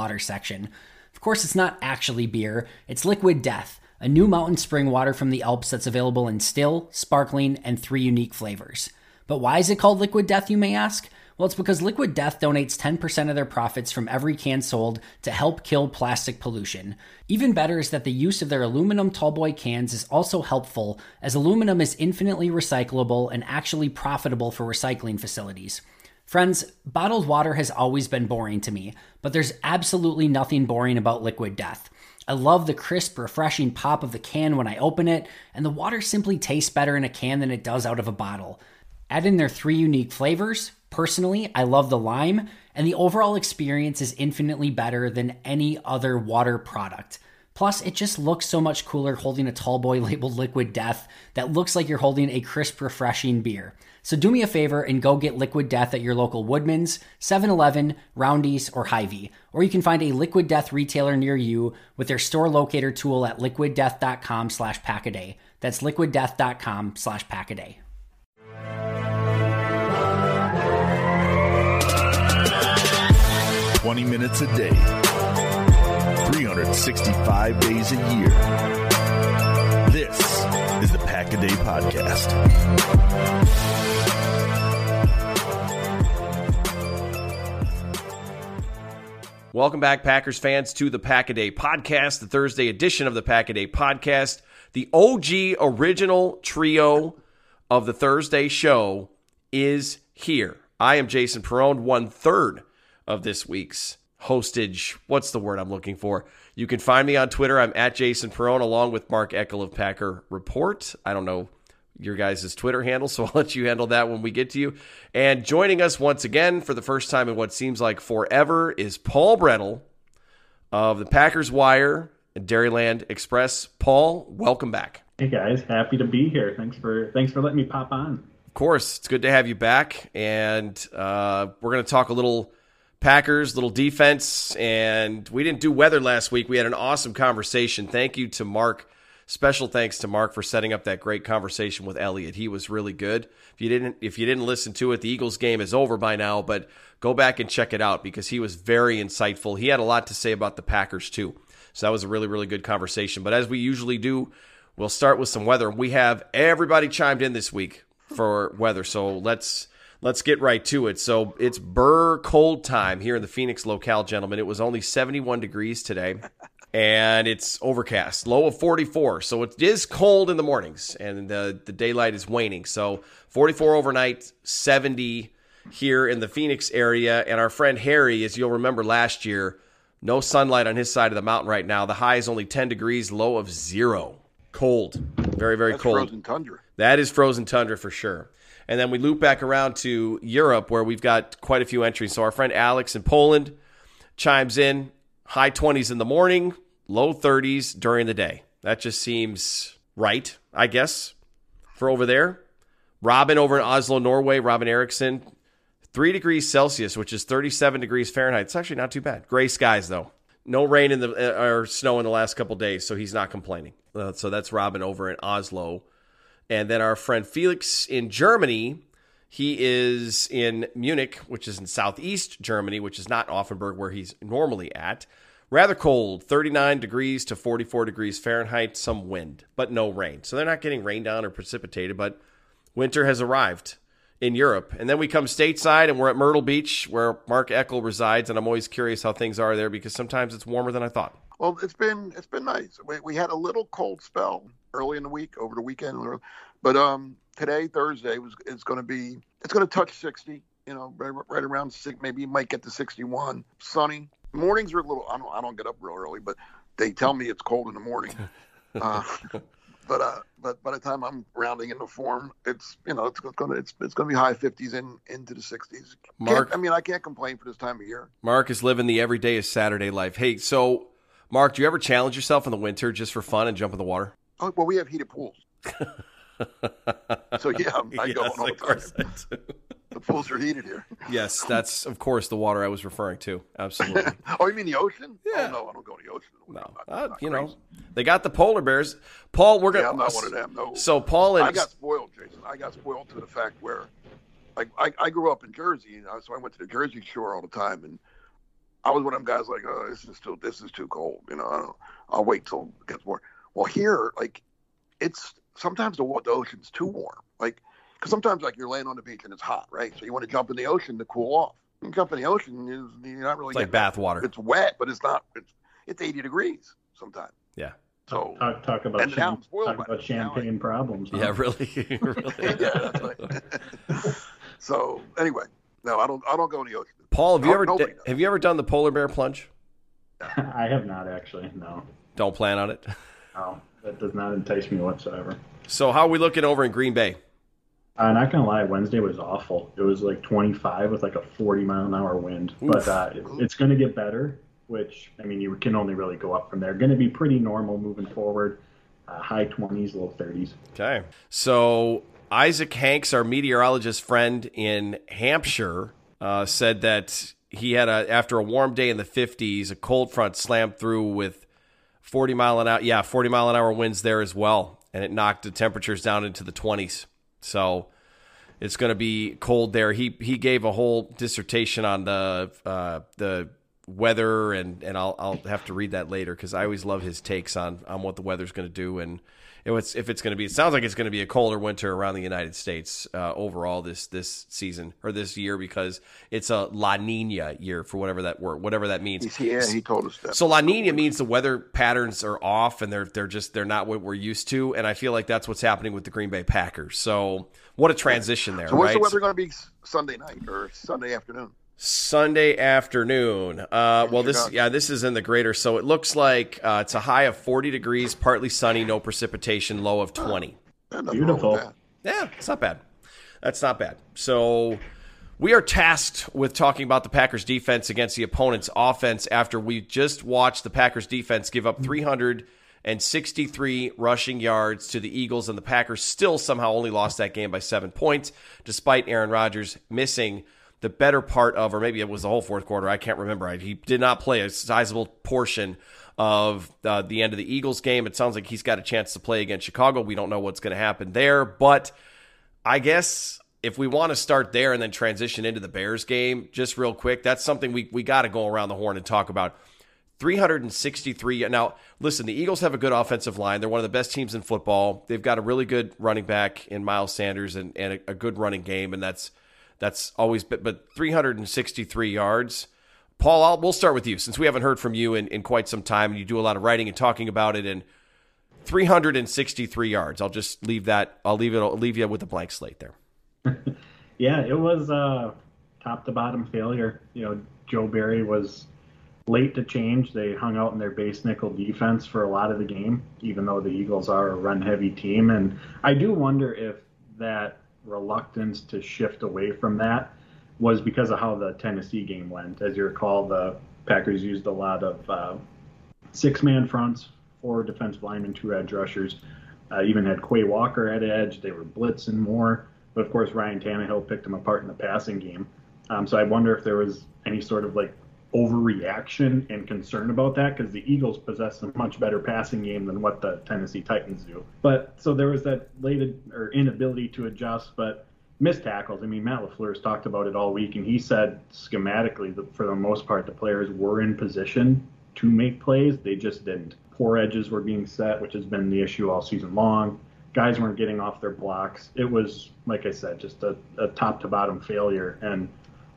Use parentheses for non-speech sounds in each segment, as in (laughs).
water section. Of course, it's not actually beer, it's Liquid Death, a new mountain spring water from the Alps that's available in still, sparkling, and three unique flavors. But why is it called Liquid Death, you may ask? Well, it's because Liquid Death donates 10% of their profits from every can sold to help kill plastic pollution. Even better is that the use of their aluminum tallboy cans is also helpful, as aluminum is infinitely recyclable and actually profitable for recycling facilities. Friends, bottled water has always been boring to me, but there's absolutely nothing boring about liquid death. I love the crisp, refreshing pop of the can when I open it, and the water simply tastes better in a can than it does out of a bottle. Add in their three unique flavors. Personally, I love the lime, and the overall experience is infinitely better than any other water product. Plus, it just looks so much cooler holding a tall boy (laughs) labeled liquid death that looks like you're holding a crisp, refreshing beer. So do me a favor and go get Liquid Death at your local Woodman's, 7-Eleven, Roundy's, or Hy-Vee. Or you can find a Liquid Death retailer near you with their store locator tool at liquiddeath.com slash packaday. That's liquiddeath.com slash packaday. Twenty minutes a day, 365 days a year. This is the Pack a Day Podcast. Welcome back, Packers fans, to the Pack a Day Podcast, the Thursday edition of the Pack a Day Podcast, the OG original trio of the Thursday show is here. I am Jason Perone, one third of this week's hostage. What's the word I'm looking for? You can find me on Twitter. I'm at Jason Perone, along with Mark Eckel of Packer Report. I don't know your guys' Twitter handle, so (laughs) I'll let you handle that when we get to you. And joining us once again for the first time in what seems like forever is Paul Bretl of the Packers Wire and Dairyland Express. Paul, welcome back. Hey guys, happy to be here. Thanks for thanks for letting me pop on. Of course, it's good to have you back, and uh, we're going to talk a little Packers, little defense, and we didn't do weather last week. We had an awesome conversation. Thank you to Mark Special thanks to Mark for setting up that great conversation with Elliot. He was really good. If you didn't if you didn't listen to it, the Eagles game is over by now, but go back and check it out because he was very insightful. He had a lot to say about the Packers too. So that was a really really good conversation. But as we usually do, we'll start with some weather. We have everybody chimed in this week for weather. So let's let's get right to it. So it's burr cold time here in the Phoenix locale, gentlemen. It was only 71 degrees today and it's overcast, low of 44. So it is cold in the mornings, and the, the daylight is waning. So 44 overnight, 70 here in the Phoenix area. And our friend Harry, as you'll remember last year, no sunlight on his side of the mountain right now. The high is only 10 degrees, low of zero. Cold. Very, very That's cold. Frozen tundra. That is frozen tundra for sure. And then we loop back around to Europe where we've got quite a few entries. So our friend Alex in Poland chimes in high 20s in the morning, low 30s during the day. That just seems right, I guess, for over there. Robin over in Oslo, Norway, Robin Eriksson, three degrees Celsius, which is 37 degrees Fahrenheit. It's actually not too bad. Gray skies, though. No rain in the uh, or snow in the last couple days, so he's not complaining. Uh, so that's Robin over in Oslo. And then our friend Felix in Germany, he is in Munich, which is in southeast Germany, which is not Offenburg where he's normally at. Rather cold, 39 degrees to 44 degrees Fahrenheit, some wind, but no rain. So they're not getting rained down or precipitated, but winter has arrived in Europe. And then we come stateside and we're at Myrtle Beach where Mark Eckel resides. And I'm always curious how things are there because sometimes it's warmer than I thought. Well, it's been it's been nice. We, we had a little cold spell early in the week over the weekend, but um, today Thursday was it's going to be it's going to touch 60. You know, right, right around six, maybe you might get to 61. Sunny mornings are a little. I don't I don't get up real early, but they tell me it's cold in the morning. (laughs) Uh, but uh, but by the time I'm rounding into form, it's you know it's gonna it's it's gonna be high 50s in into the 60s. Mark, I mean, I can't complain for this time of year. Mark is living the everyday is Saturday life. Hey, so Mark, do you ever challenge yourself in the winter just for fun and jump in the water? Oh, well, we have heated pools. (laughs) so yeah, I (laughs) yes, go on all the time. The pools are heated here. yes, that's of course the water I was referring to. Absolutely. (laughs) oh, you mean the ocean? Yeah. Oh, no, I don't go to the ocean. No, I'm not- uh, you crazy. know they got the polar bears. Paul, we're gonna. Yeah, I'm not one of them. No. So Paul and I got spoiled, Jason. I got spoiled to the fact where, like, I, I grew up in Jersey, and I- so I went to the Jersey Shore all the time, and I was one of them guys like, oh, this is too, this is too cold. You know, I don't, I'll wait till it gets warm. Well, here, like, it's sometimes the the ocean's too warm, like, because sometimes like you're laying on the beach and it's hot, right? So you want to jump in the ocean to cool off. You jump in the ocean, you- you're not really it's like getting- bath water. It's wet, but it's not. It's it's 80 degrees sometimes. Yeah. So Talk, talk about And now cham- I'm spoiled talk about it. Now champagne problems. huh? Yeah, really. (laughs) really. (laughs) yeah, that's right. (laughs) so anyway, no, I don't. I don't go in the ocean. Paul, have you No- ever nobody does. have you ever done the polar bear plunge? I have not actually. No, Don't plan on it. no, that does not entice me whatsoever. So how are we looking over in Green Bay? Uh, not gonna lie, Wednesday was awful. It was like 25 with like a 40 mile an hour wind, but uh, it, it's gonna get better. Which I mean, you can only really go up from there. Going to be pretty normal moving forward. Uh, high 20s, low 30s. Okay. So Isaac Hanks, our meteorologist friend in Hampshire, uh, said that he had a after a warm day in the 50s, a cold front slammed through with 40 mile an hour. Yeah, 40 mile an hour winds there as well, and it knocked the temperatures down into the 20s. So it's going to be cold there. He he gave a whole dissertation on the uh, the weather, and and I'll I'll have to read that later because I always love his takes on on what the weather's going to do and. If it's, if it's going to be, it sounds like it's going to be a colder winter around the United States uh, overall this this season or this year because it's a La Nina year for whatever that word, whatever that means. Yeah, he told us that. So La Nina means the weather patterns are off and they're they're just they're not what we're used to, and I feel like that's what's happening with the Green Bay Packers. So what a transition there, So what's right? the weather going to be Sunday night or Sunday afternoon? Sunday afternoon. Uh, well, this yeah, this is in the greater, so it looks like uh, it's a high of 40 degrees, partly sunny, no precipitation, low of 20. Yeah, nothing wrong with Beautiful. Yeah, it's not bad. That's not bad. So we are tasked with talking about the Packers defense against the opponent's offense after we just watched the Packers defense give up 363 rushing yards to the Eagles, and the Packers still somehow only lost that game by seven points, despite Aaron Rodgers missing the better part of, or maybe it was the whole fourth quarter. I can't remember. He did not play a sizable portion of uh, the end of the Eagles game. It sounds like he's got a chance to play against Chicago. We don't know what's going to happen there, but I guess if we want to start there and then transition into the Bears game, just real quick, that's something we, we got to go around the horn and talk about. 363. Now, listen, the Eagles have a good offensive line. They're one of the best teams in football. They've got a really good running back in Miles Sanders and, and a, a good running game, and that's that's always been, but 363 yards. Paul, I'll, we'll start with you since we haven't heard from you in, in quite some time, and you do a lot of writing and talking about it. And 363 yards. I'll just leave that. I'll leave it. I'll leave you with a blank slate there. (laughs) Yeah, it was uh, top to bottom failure. You know, Joe Barry was late to change. They hung out in their base nickel defense for a lot of the game, even though the Eagles are a run heavy team. And I do wonder if that reluctance to shift away from that was because of how the Tennessee game went. As you recall, the Packers used a lot of uh, six man fronts, four defensive linemen, two edge rushers. Uh, even had Quay Walker at edge. They were blitzing more. But of course, Ryan Tannehill picked them apart in the passing game. Um, so I wonder if there was any sort of like overreaction and concern about that because the Eagles possess a much better passing game than what the Tennessee Titans do. But so there was that late or inability to adjust, but missed tackles. I mean, Matt LaFleur has talked about it all week, and he said schematically that for the most part the players were in position to make plays. They just didn't. Poor edges were being set, which has been the issue all season long. Guys weren't getting off their blocks. It was, like I said, just a, a top to bottom failure. And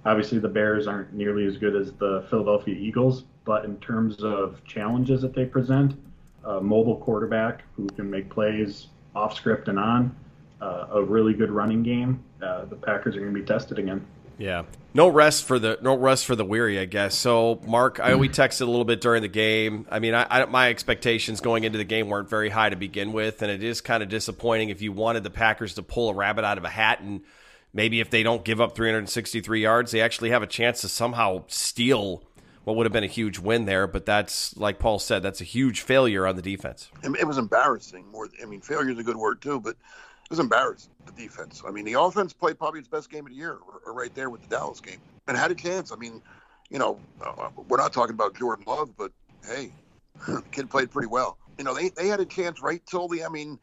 Obviously, the Bears aren't nearly as good as the Philadelphia Eagles, but in terms of challenges that they present, a mobile quarterback who can make plays off script and on, uh, a really good running game, uh, the Packers are going to be tested again. Yeah, no rest for the no rest for the weary, I guess. So, Mark, I we texted a little bit during the game. I mean, I, I, my expectations going into the game weren't very high to begin with, and it is kind of disappointing if you wanted the Packers to pull a rabbit out of a hat and maybe if they don't give up 363 yards, they actually have a chance to somehow steal what would have been a huge win there. But that's, like Paul said, that's a huge failure on the defense. It was embarrassing. More, I mean, failure is a good word too, but it was embarrassing. The defense. I mean, the offense played probably its best game of the year, or right there with the Dallas game, and had a chance. I mean, you know, uh, we're not talking about Jordan Love, but hey, the (laughs) kid played pretty well. You know, they they had a chance right till the. I mean,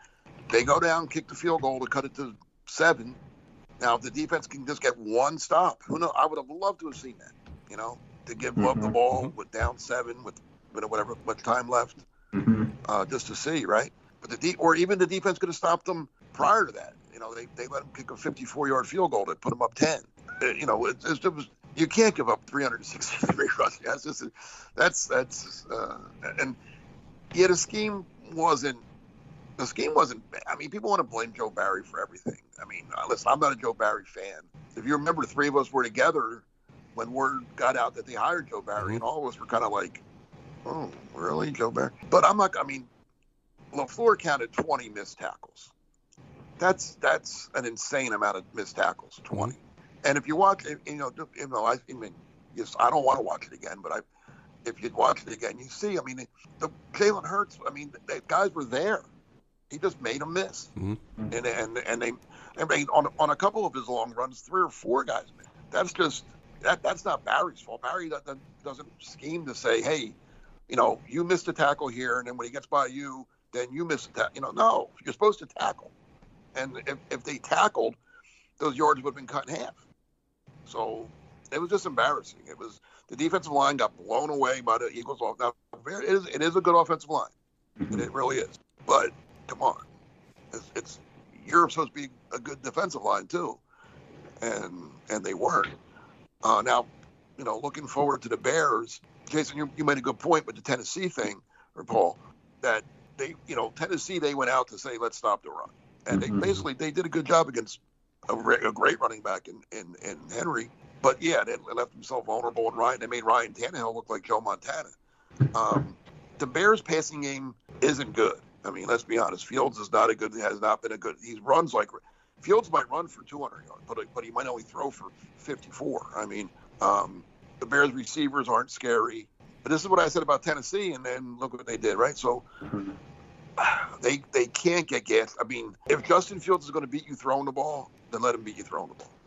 they go down, kick the field goal to cut it to seven, now, if the defense can just get one stop, who knows? I would have loved to have seen that. You know, to give mm-hmm. up the ball mm-hmm. with down seven with whatever much time left, mm-hmm. uh, just to see, right? But the de- or even the defense could have stopped them prior to that. You know, they, they let them kick a 54 yard field goal to put them up 10. Uh, you know, it, it, it was you can't give up 363 (laughs) rushing. That's just that's that's uh, and yet a scheme wasn't the scheme wasn't. I mean, people want to blame Joe Barry for everything. I mean, listen, I'm not a Joe Barry fan. If you remember, three of us were together when word got out that they hired Joe Barry, mm-hmm. and all of us were kind of like, "Oh, really, Joe Barry?" But I'm not. I mean, LaFleur counted 20 missed tackles. That's that's an insane amount of missed tackles, 20. Mm-hmm. And if you watch, you know, you know, I, I mean, yes, I don't want to watch it again, but I, if you'd watch it again, you see. I mean, the Jalen Hurts. I mean, the guys were there he just made them miss. Mm-hmm. And and and they, I mean, on on a couple of his long runs, three or four guys. That's just that that's not Barry's fault. Barry doesn't doesn't scheme to say, hey, you know, you missed a tackle here, and then when he gets by you, then you miss a tackle. You know, no, you're supposed to tackle. And if, if they tackled, those yards would have been cut in half. So it was just embarrassing. It was the defensive line got blown away by the Eagles. Now it is it is a good offensive line, mm-hmm. it really is. But come on, it's, it's you're supposed to be a good defensive line too, and and they weren't. Uh, now, you know, looking forward to the Bears, Jason, you, you made a good point with the Tennessee thing, or Paul, that they, you know, Tennessee they went out to say let's stop the run, and mm-hmm. they basically they did a good job against a, a great running back in, in in Henry, but yeah, they left themselves vulnerable, and Ryan they made Ryan Tannehill look like Joe Montana. Um, the Bears passing game isn't good. I mean, let's be honest. Fields is not a good. Has not been a good. He runs like Fields might run for 200 yards, but but he might only throw for 54. I mean, um, the Bears receivers aren't scary. But this is what I said about Tennessee, and then look what they did, right? So (sighs) they they can't get gas. I mean, if Justin Fields is going to beat you throwing the ball, then let him beat you throwing the ball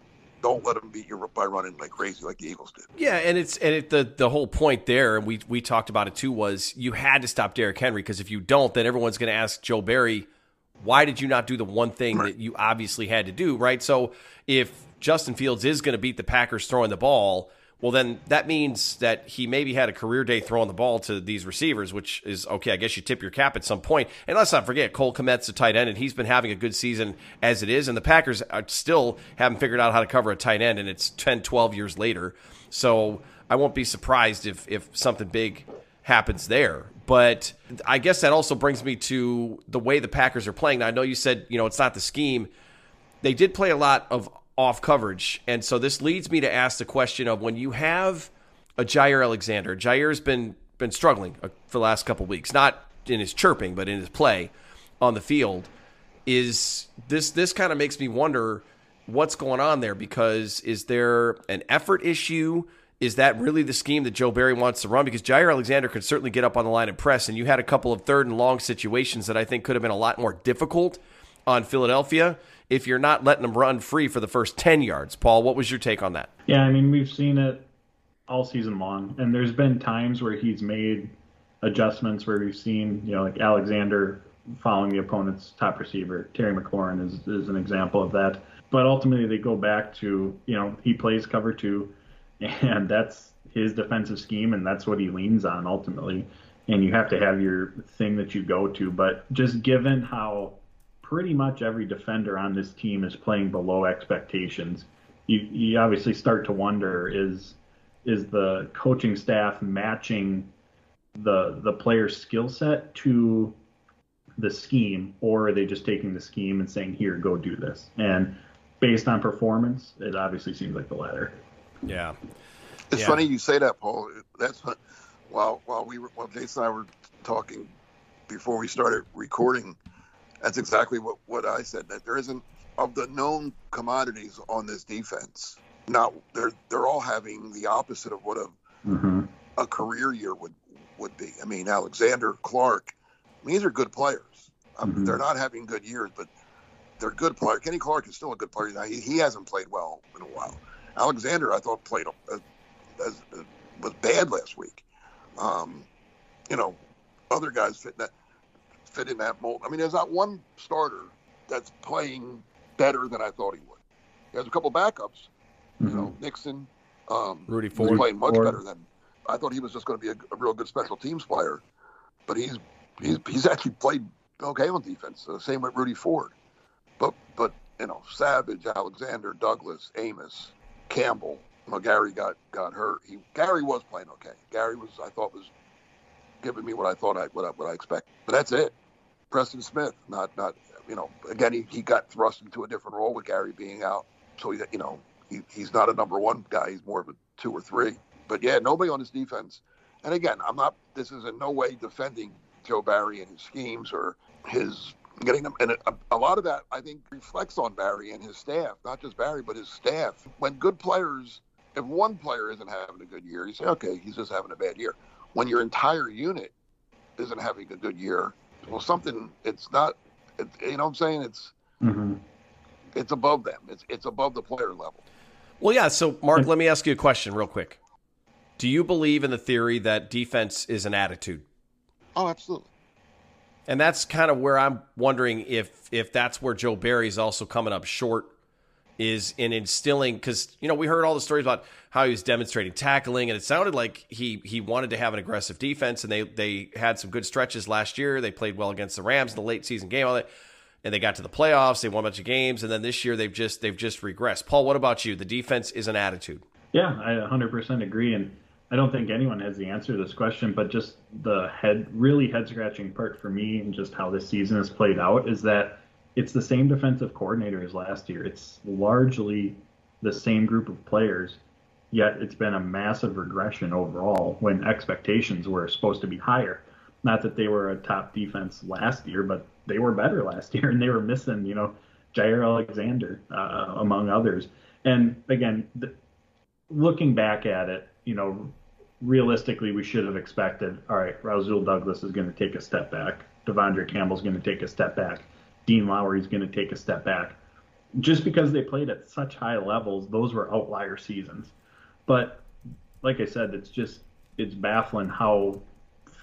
don't let them beat you by running like crazy like the Eagles did. Yeah, and it's and it, the the whole point there, and we we talked about it too, was you had to stop Derrick Henry because if you don't, then everyone's going to ask Joe Barry, why did you not do the one thing right. that you obviously had to do, right? So if Justin Fields is going to beat the Packers throwing the ball well, then that means that he maybe had a career day throwing the ball to these receivers, which is okay. I guess you tip your cap at some point. And let's not forget, Cole Kmet's a tight end, and he's been having a good season as it is. And the Packers still haven't figured out how to cover a tight end, and it's 10, 12 years later. So I won't be surprised if, if something big happens there. But I guess that also brings me to the way the Packers are playing. Now, I know you said, you know, it's not the scheme. They did play a lot of off coverage. And so this leads me to ask the question of when you have a Jaire Alexander, Jaire's been been struggling uh, for the last couple weeks, not in his chirping, but in his play on the field. Is this this kind of makes me wonder what's going on there because is there an effort issue? is that really the scheme that Joe Barry wants to run? Because Jaire Alexander could certainly get up on the line and press, and you had a couple of third and long situations that I think could have been a lot more difficult on Philadelphia if you're not letting them run free for the first 10 yards. Paul, what was your take on that? Yeah, I mean, we've seen it all season long, and there's been times where he's made adjustments where we've seen, you know, like Alexander following the opponent's top receiver. Terry McLaurin is, is an example of that. But ultimately, they go back to, you know, he plays cover two (laughs) and that's his defensive scheme, and that's what he leans on ultimately. And you have to have your thing that you go to. But just given how pretty much every defender on this team is playing below expectations, you, you obviously start to wonder is is the coaching staff matching the the player's skill set to the scheme, or are they just taking the scheme and saying, "Here, go do this"? And based on performance, it obviously seems like the latter. Yeah. It's Yeah. funny you say that, Paul. That's what, while while we were while Jason and I were talking before we started recording. That's exactly what what I said. That there isn't of the known commodities on this defense. Not they're they're all having the opposite of what a Mm-hmm. a career year would would be. I mean, Alexander, Clark, I mean, these are good players. Um, Mhm. They're not having good years, but they're good players. Kenny Clark is still a good player. Now, he, he hasn't played well in a while. Alexander, I thought played uh, as, uh, was bad last week. Um, you know, other guys fit in that fit in that mold. I mean, there's not one starter that's playing better than I thought he would. There's a couple backups. You Mm-hmm. know, Nixon, um, Rudy He's Ford. playing much Ford. better than I thought. He was just going to be a, a real good special teams player, but he's he's he's actually played okay on defense. Uh, same with Rudy Ford, but but you know Savage, Alexander, Douglas, Amos, Campbell. Well, Gary got got hurt. He Gary was playing okay. Gary was I thought was giving me what I thought I what I, what I expect. But that's it. Preston Smith, not not you know again he, he got thrust into a different role with Gary being out. So he you know he, he's not a number one guy. He's more of a two or three. But yeah, nobody on his defense. And again, I'm not. This is in no way defending Joe Barry and his schemes or his getting them. And a, a lot of that I think reflects on Barry and his staff, not just Barry but his staff. When good players, if one player isn't having a good year, you say, okay, he's just having a bad year. When your entire unit isn't having a good year, well, something. It's not. It, you know what I'm saying? It's Mm-hmm. it's above them. It's it's above the player level. Well, yeah. So, Mark, let me ask you a question real quick. Do you believe in the theory that defense is an attitude? Oh, absolutely. And that's kind of where I'm wondering if if that's where Joe Barry's also coming up short is in instilling because you know we heard all the stories about how he was demonstrating tackling and it sounded like he he wanted to have an aggressive defense and they they had some good stretches last year. They played well against the Rams in the late season game all that and they got to the playoffs they won a bunch of games and then this year they've just they've just regressed. Paul what about you? The defense is an attitude. Yeah, I 100% agree, and I don't think anyone has the answer to this question. But just the head, really head scratching part for me, and just how this season has played out, is that it's the same defensive coordinator as last year. It's largely the same group of players, yet it's been a massive regression overall when expectations were supposed to be higher. Not that they were a top defense last year, but they were better last year, and they were missing, you know, Jaire Alexander uh, among others. And again, th- looking back at it, you know, realistically, we should have expected, all right, Rasul Douglas is going to take a step back. De'Vondre Campbell's going to take a step back. Dean Lowry is going to take a step back. Just because they played at such high levels, those were outlier seasons. But like I said, it's just it's baffling how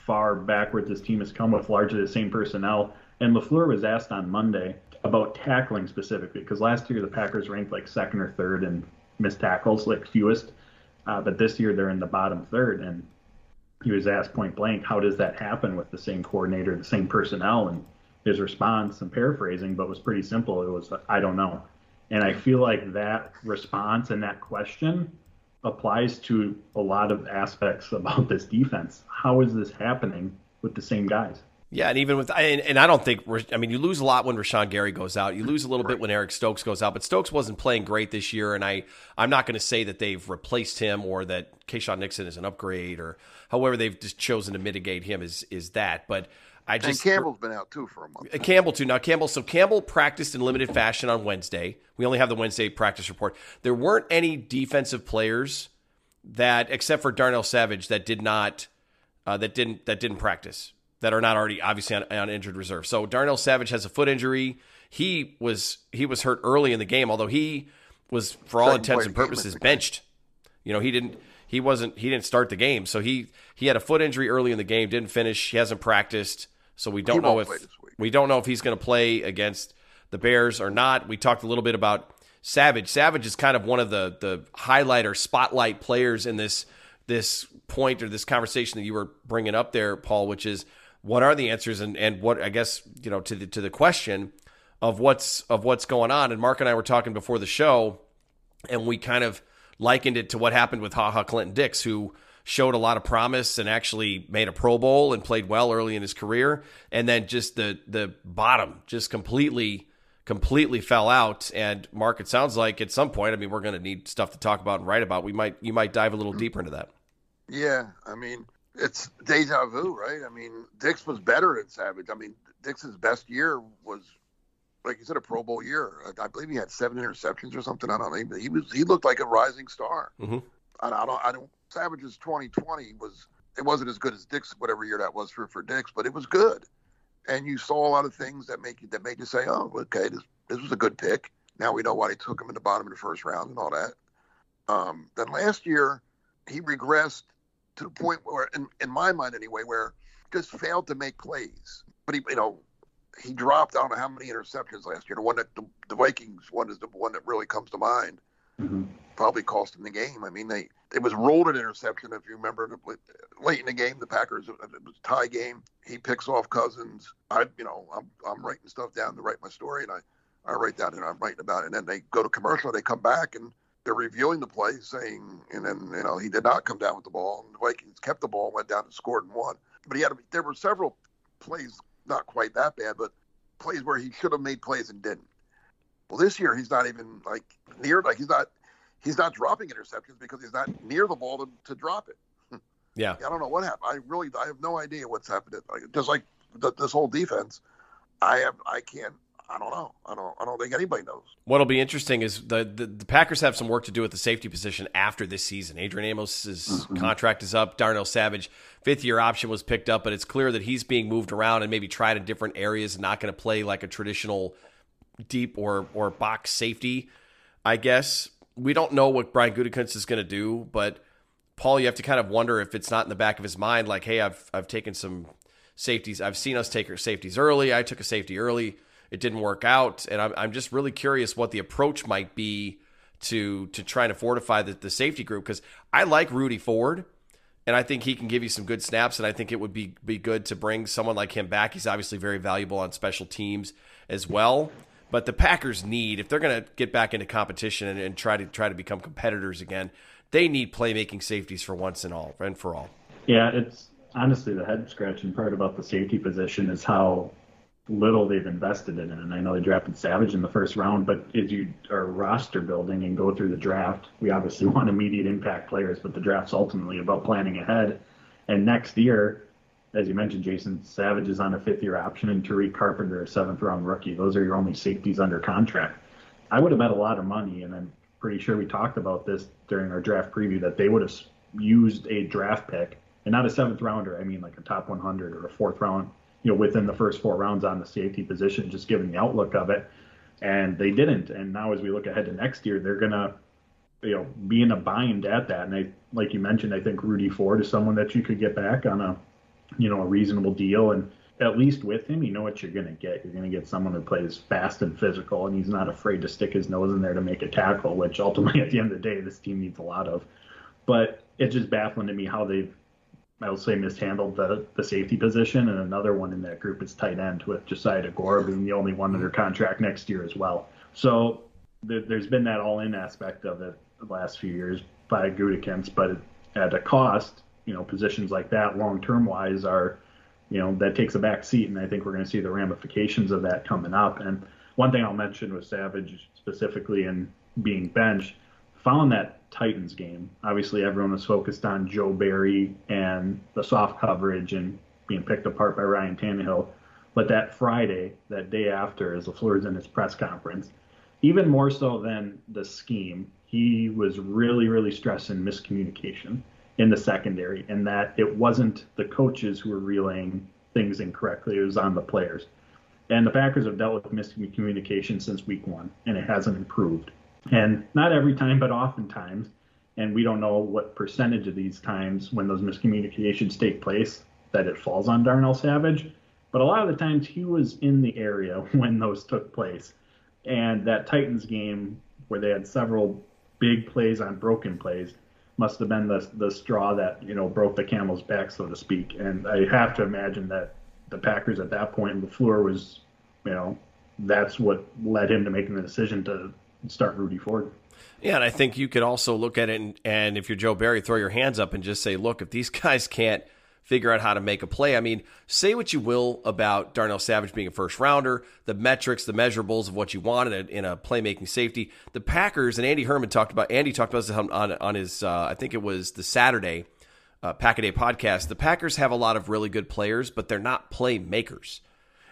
far backward this team has come with largely the same personnel. And LaFleur was asked on Monday about tackling specifically, because last year the Packers ranked like second or third in missed tackles, like fewest. Uh, but this year they're in the bottom third. And he was asked point blank, how does that happen with the same coordinator, the same personnel? And his response, I'm paraphrasing, but was pretty simple. It was, I don't know. And I feel like that response and that question applies to a lot of aspects about this defense. How is this happening with the same guys? Yeah, and even with and, and I don't think I mean you lose a lot when Rashan Gary goes out. You lose a little bit when Eric Stokes goes out, but Stokes wasn't playing great this year, and I I'm not going to say that they've replaced him or that Keisean Nixon is an upgrade or however they've just chosen to mitigate him is is that. But I And just Campbell's been out too for a month. Uh, Campbell too. Now Campbell. So Campbell practiced in limited fashion on Wednesday. We only have the Wednesday practice report. There weren't any defensive players that except for Darnell Savage that did not uh, that didn't that didn't practice that are not already obviously on, on injured reserve. So Darnell Savage has a foot injury. He was he was hurt early in the game, although he was for all Second intents and of the game, purposes benched. You know, he didn't he wasn't he didn't start the game. So he he had a foot injury early in the game, didn't finish, he hasn't practiced. So we don't know if play this week. we don't know if he's going to play against the Bears or not. We talked a little bit about Savage. Savage is kind of one of the the highlight or spotlight players in this this point or this conversation that you were bringing up there, Paul, which is what are the answers and and what I guess you know to the to the question of what's of what's going on. And Mark and I were talking before the show, and we kind of likened it to what happened with Ha Ha Clinton Dix, who showed a lot of promise and actually made a Pro Bowl and played well early in his career, and then just the the bottom just completely completely fell out. And Mark, it sounds like at some point, I mean, we're going to need stuff to talk about and write about. We might you might dive a little deeper into that. Yeah, I mean, it's deja vu, right? I mean, Dix was better than Savage. I mean, Dix's best year was, like you said, a Pro Bowl year. I I believe he had seven interceptions or something. I don't know. He was he looked like a rising star. Mhm. And I don't I don't. Savage's 2020 was it wasn't as good as Dix whatever year that was for for Dix, but it was good. And you saw a lot of things that make you that made you say, oh, okay, this this was a good pick. Now we know why they took him in the bottom of the first round and all that. Um, then last year he regressed to the point where, in, in my mind anyway, where just failed to make plays. But he, you know, he dropped. I don't know how many interceptions last year. The one that the, the Vikings one is the one that really comes to mind. Mhm. Probably cost him the game. I mean, they it was rolled an interception if you remember the- late in the game. The Packers it was a tie game. He picks off Cousins. I you know I'm I'm writing stuff down to write my story and I I write down and I'm writing about it. And then they go to commercial. They come back and they're reviewing the play, saying, and then you know he did not come down with the ball. And the Vikings kept the ball, went down and scored and won. But he had there were several plays, not quite that bad, but plays where he should have made plays and didn't. Well, this year he's not even like near like he's not he's not dropping interceptions because he's not near the ball to, to drop it. (laughs) Yeah. I don't know what happened. I really I have no idea what's happening. Like, just like th- this whole defense, I have I can't I don't know. I don't I don't think anybody knows. What'll be interesting is the, the the Packers have some work to do at the safety position after this season. Adrian Amos's mm-hmm. contract is up. Darnell Savage fifth year option was picked up, but it's clear that he's being moved around and maybe tried in different areas. and Not going to play like a traditional deep or or box safety. I guess we don't know what Brian Gutekunst is going to do, but Paul, you have to kind of wonder if it's not in the back of his mind, like, hey, I've I've taken some safeties. I've seen us take our safeties early. I took a safety early. It didn't work out, and I'm I'm just really curious what the approach might be to to trying to fortify the, the safety group because I like Rudy Ford. And I think he can give you some good snaps, and I think it would be be good to bring someone like him back. He's obviously very valuable on special teams as well. But the Packers need, if they're going to get back into competition and, and try to try to become competitors again, they need playmaking safeties for once and all and for all. Yeah, it's honestly the head scratching part about the safety position is how little they've invested in it. And I know they drafted Savage in the first round, but as you are roster building and go through the draft, we obviously (laughs) want immediate impact players, but the draft's ultimately about planning ahead. And next year, as you mentioned, Jason Savage is on a fifth year option and Tariq Carpenter, a seventh round rookie. Those are your only safeties under contract. I would have bet a lot of money, and I'm pretty sure we talked about this during our draft preview, that they would have used a draft pick and not a seventh rounder. I mean, like a top 100 or a fourth round, you know, within the first four rounds on the safety position, just given the outlook of it. And they didn't. And now, as we look ahead to next year, they're gonna, you know, be in a bind at that. And I, like you mentioned, I think Rudy Ford is someone that you could get back on a, you know, a reasonable deal. And at least with him, you know what you're gonna get. You're gonna get someone who plays fast and physical, and he's not afraid to stick his nose in there to make a tackle. Which ultimately, at the end of the day, this team needs a lot of. But it's just baffling to me how they've I will say mishandled the, the safety position, and another one in that group is tight end with Josiah Deguara being the only one under mm-hmm. contract next year as well. So there, there's been that all-in aspect of it the last few years by Gutekunst, but at a cost, you know, positions like that long-term wise are, you know, that takes a back seat, and I think we're going to see the ramifications of that coming up. And one thing I'll mention with Savage specifically and being benched, following that Titans game, obviously everyone was focused on Joe Barry and the soft coverage and being picked apart by Ryan Tannehill. But that Friday, that day after, as LaFleur's in his press conference, even more so than the scheme, he was really, really stressing miscommunication in the secondary and that it wasn't the coaches who were relaying things incorrectly, it was on the players. And the Packers have dealt with miscommunication since week one, and it hasn't improved. And not every time, but oftentimes. And we don't know what percentage of these times when those miscommunications take place that it falls on Darnell Savage. But a lot of the times he was in the area (laughs) when those took place. And that Titans game where they had several big plays on broken plays must have been the the straw that you know broke the camel's back, so to speak. And I have to imagine that the Packers at that point, Lafleur was, you know, that's what led him to making the decision to start Rudy Ford. Yeah, and I think you could also look at it, and, and if you're Joe Barry, throw your hands up and just say, look, if these (laughs) guys can't figure out how to make a play. I mean, say what you will about Darnell Savage being a first rounder, the metrics, the measurables of what you want in a, in a playmaking safety. The Packers and Andy Herman talked about. Andy talked about this on on his. Uh, I think it was the Saturday uh, Packaday podcast. The Packers have a lot of really good players, but they're not playmakers.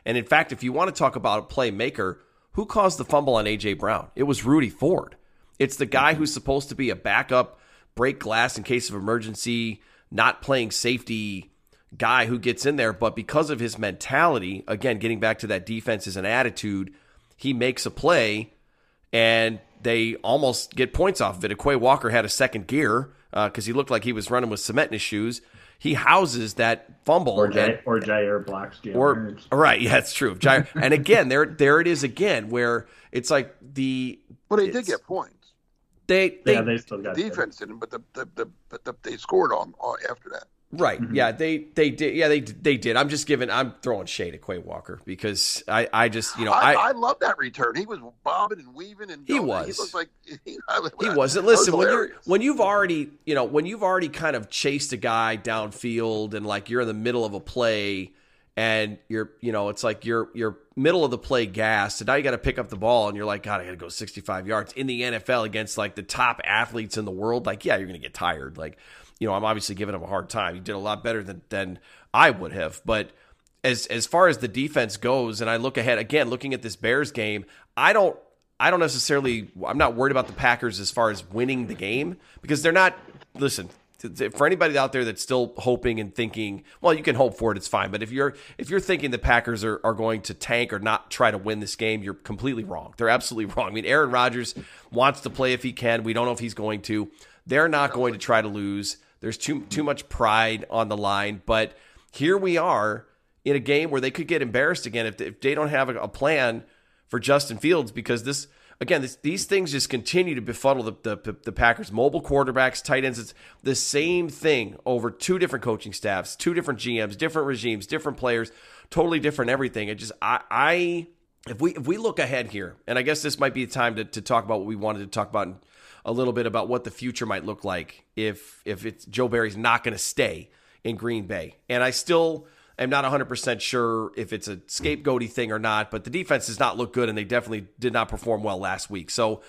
And in fact, if you want to talk about a playmaker, who caused the fumble on AJ Brown? It was Rudy Ford. It's the guy who's supposed to be a backup, break glass in case of emergency, not playing safety guy who gets in there, but because of his mentality, again, getting back to that defense is an attitude, he makes a play and they almost get points off of it. Quay Walker had a second gear because uh, he looked like he was running with cement in his shoes. He houses that fumble, or, J- and, or Jaire blocks or right, yeah, it's true. Jaire, and again, there, there it is again, where it's like the. Well, they did get points. They, they yeah, they still got defense didn't, but the, the, the, but the, they scored on, on after that. Right. Mm-hmm. Yeah, they they did. Yeah, they they did. I'm just giving. I'm throwing shade at Quay Walker because I I just you know I I, I love that return. He was bobbing and weaving and he was. He looked like (laughs) he, he wasn't. Listen, was when you're when you've already you know when you've already kind of chased a guy downfield and like you're in the middle of a play and you're you know it's like you're you're middle of the play gas and now you got to pick up the ball and you're like god i got to go 65 yards in the nfl against like the top athletes in the world like yeah you're gonna get tired like you know i'm obviously giving him a hard time he did a lot better than than i would have but as as far as the defense goes and i look ahead again looking at this bears game i don't i don't necessarily i'm not worried about the packers as far as winning the game because they're not listen for anybody out there that's still hoping and thinking, well, you can hope for it, it's fine. But if you're if you're thinking the Packers are, are going to tank or not try to win this game, you're completely wrong. They're absolutely (laughs) wrong. I mean, Aaron Rodgers wants to play if he can. We don't know if he's going to. They're not going to try to lose. There's too too much pride on the line. But here we are in a game where they could get embarrassed again if, if they don't have a, a plan for Justin Fields because this again, this, these things just continue to befuddle the, the, the, Packers. Mobile quarterbacks, tight ends, it's the same thing over two different coaching staffs, two different GMs, different regimes, different players, totally different everything. It just, I, I if we if we look ahead here, and I guess this might be the time to, to talk about what we wanted to talk about a little bit about what the future might look like if if it's Joe Barry's not going to stay in Green Bay. And I still I'm not 100% sure if it's a scapegoaty thing or not, but the defense does not look good, and they definitely did not perform well last week. So,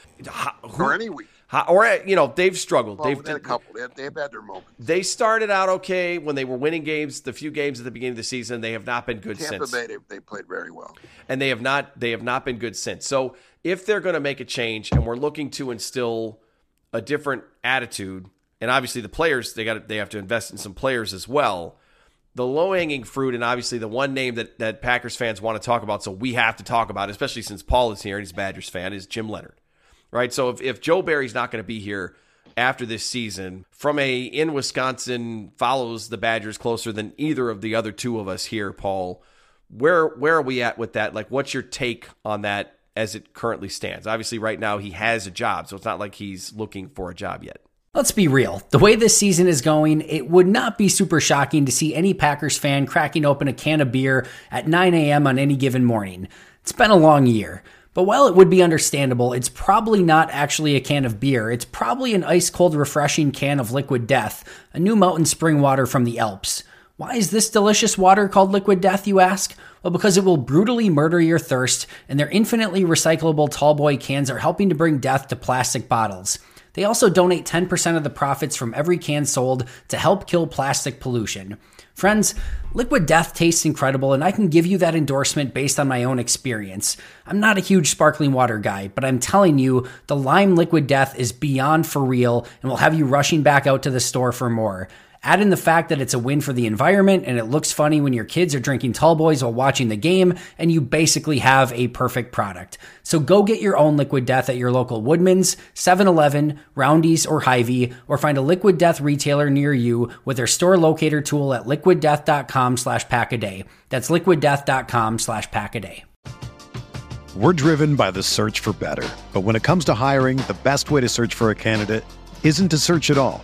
who, or any week. or you know they've struggled. Well, they've had a couple. They have, they have had their moments. They started out okay when they were winning games. The few games at the beginning of the season, they have not been good Tampa since. Bay, they, they played very well, and they have not they have not been good since. So if they're going to make a change, and we're looking to instill a different attitude, and obviously the players they got they have to invest in some players as well the low hanging fruit, and obviously the one name that, that Packers fans want to talk about, so we have to talk about, especially since Paul is here and he's a Badgers fan, is Jim Leonhard, Right? So if, if Joe Barry's not going to be here after this season, from a in Wisconsin follows the Badgers closer than either of the other two of us here, Paul. Where where are we at with that? Like, what's your take on that as it currently stands? Obviously, right now he has a job, so it's not like he's looking for a job yet. Let's be real. The way this season is going, it would not be super shocking to see any Packers fan cracking open a can of beer at 9 a.m. on any given morning. It's been a long year. But while it would be understandable, it's probably not actually a can of beer. It's probably an ice cold, refreshing can of liquid death, a new mountain spring water from the Alps. Why is this delicious water called liquid death, you ask? Well, because it will brutally murder your thirst, and their infinitely recyclable tallboy cans are helping to bring death to plastic bottles. They also donate 10% of the profits from every can sold to help kill plastic pollution. Friends, Liquid Death tastes incredible, and I can give you that endorsement based on my own experience. I'm not a huge sparkling water guy, but I'm telling you, the Lime Liquid Death is beyond for real and will have you rushing back out to the store for more. Add in the fact that it's a win for the environment and it looks funny when your kids are drinking tall boys while watching the game, and you basically have a perfect product. So go get your own Liquid Death at your local Woodman's, 7 Eleven, Roundy's, or Hy-Vee, or find a Liquid Death retailer near you with their store locator tool at liquiddeath.com slash packaday. That's liquiddeath.com slash packaday. We're driven by the search for better. But when it comes to hiring, the best way to search for a candidate isn't to search at all.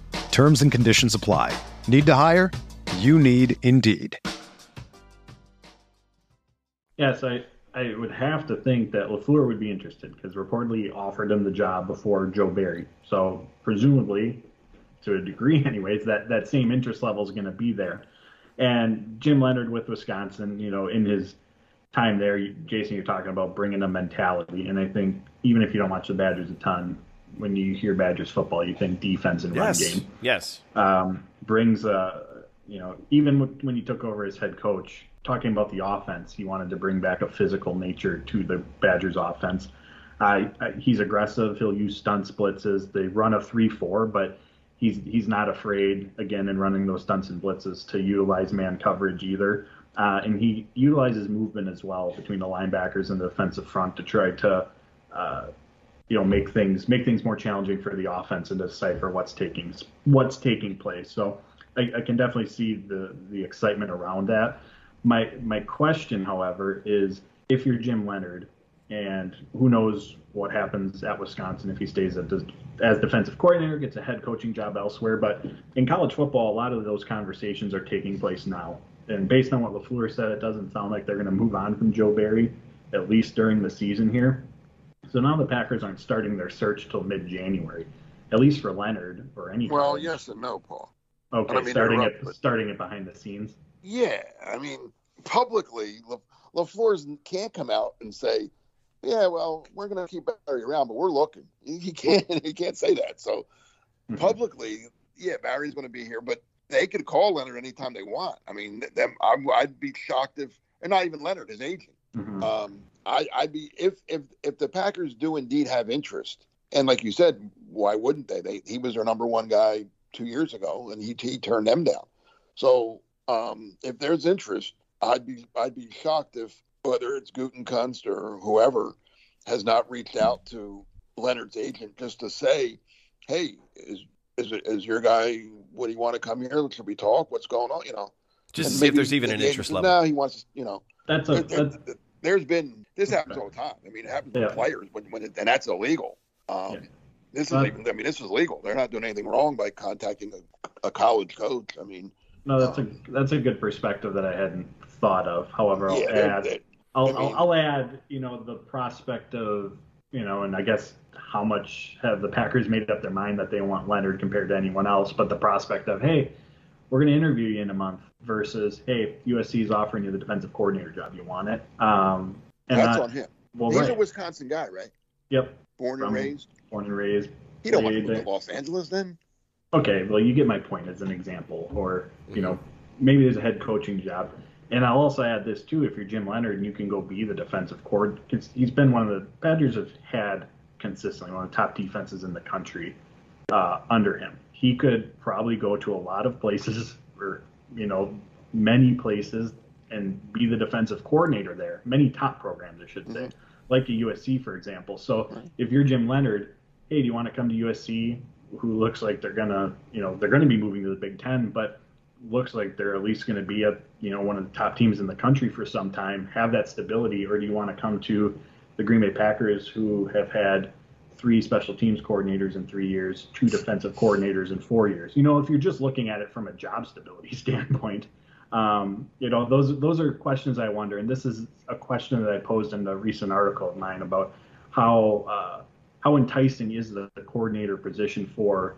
Terms and conditions apply. Need to hire? You need Indeed. Yes, I, I would have to think that LaFleur would be interested because reportedly offered him the job before Joe Barry. So presumably, to a degree (laughs) anyways, that, that same interest level is going to be there. And Jim Leonhard with Wisconsin, you know, in his time there, Jason, you're talking about bringing a mentality. And I think even if you don't watch the Badgers a ton, when you hear Badgers football, you think defense and yes. run game. Yes. Um, brings a, you know, even when he took over as head coach, talking about the offense, he wanted to bring back a physical nature to the Badgers offense. Uh, he's aggressive. He'll use stunt blitzes. They run a three-four, but he's he's not afraid again in running those stunts and blitzes to utilize man coverage either. Uh, and he utilizes movement as well between the linebackers and the defensive front to try to, uh, you know, make things make things more challenging for the offense and decipher what's taking what's taking place. So I, I can definitely see the the excitement around that. My my question, however, is if you're Jim Leonhard, and who knows what happens at Wisconsin if he stays at, as defensive coordinator, gets a head coaching job elsewhere. But in college football, a lot of those conversations are taking place now. And based on what LaFleur said, it doesn't sound like they're going to move on from Joe Barry, at least during the season here. So now the Packers aren't starting their search till mid-January, at least for Leonhard or any. Well, yes and no, Paul. Okay, I mean, starting it but... starting it behind the scenes. Yeah, I mean, publicly, La, LaFleur's can't come out and say, "Yeah, well, we're going to keep Barry around, but we're looking." He can't. (laughs) He can't say that. So mm-hmm. publicly, yeah, Barry's going to be here, but they could call Leonhard anytime they want. I mean, them. I'd be shocked if, and not even Leonhard, his agent. Mm-hmm. Um, I, I'd be if if if the Packers do indeed have interest, and like you said, why wouldn't they? They he was their number one guy two years ago, and he he turned them down. So um, if there's interest, I'd be I'd be shocked if whether it's Gutekunst or whoever has not reached out to Leonhard's agent just to say, hey, is is it is your guy? Would he want to come here? Should we talk? What's going on? You know, just to see if there's even an interest level. No, he wants. You know, that's a. There, that's, there's been this happens all the time. I mean, it happens yeah. to players when when it, and that's illegal. Um, yeah. This is, uh, I mean, this is legal. They're not doing anything wrong by contacting a, a college coach. I mean, no, that's um, a that's a good perspective that I hadn't thought of. However, I'll yeah, add, I'll, I mean, I'll, I'll add, you know, the prospect of, you know, and I guess how much have the Packers made up their mind that they want Leonhard compared to anyone else, but the prospect of, hey, we're going to interview you in a month versus, hey, USC is offering you the defensive coordinator job, you want it? Um, and that's not, on him. Well, He's right. a Wisconsin guy, right? Yep. Born and From, raised. Born and raised. He don't want to move to Los Angeles then. Okay, well, you get my point as an example, or you know, maybe there's a head coaching job. And I'll also add this too: if you're Jim Leonhard and you can go be the defensive coordinator, he's been one of the Badgers have had consistently one of the top defenses in the country uh, under him. He could probably go to a lot of places or you know many places and be the defensive coordinator there. Many top programs, I should say, mm-hmm. like a USC, for example. So right. if you're Jim Leonhard, hey, do you want to come to USC? Who looks like they're gonna, you know, they're gonna be moving to the Big Ten, but looks like they're at least going to be a, you know, one of the top teams in the country for some time. Have that stability, or do you want to come to the Green Bay Packers, who have had three special teams coordinators in three years, two defensive coordinators in four years? You know, if you're just looking at it from a job stability (laughs) standpoint um, you know, those those are questions I wonder, and this is a question that I posed in a recent article of mine about how uh, how enticing is the, the, coordinator position for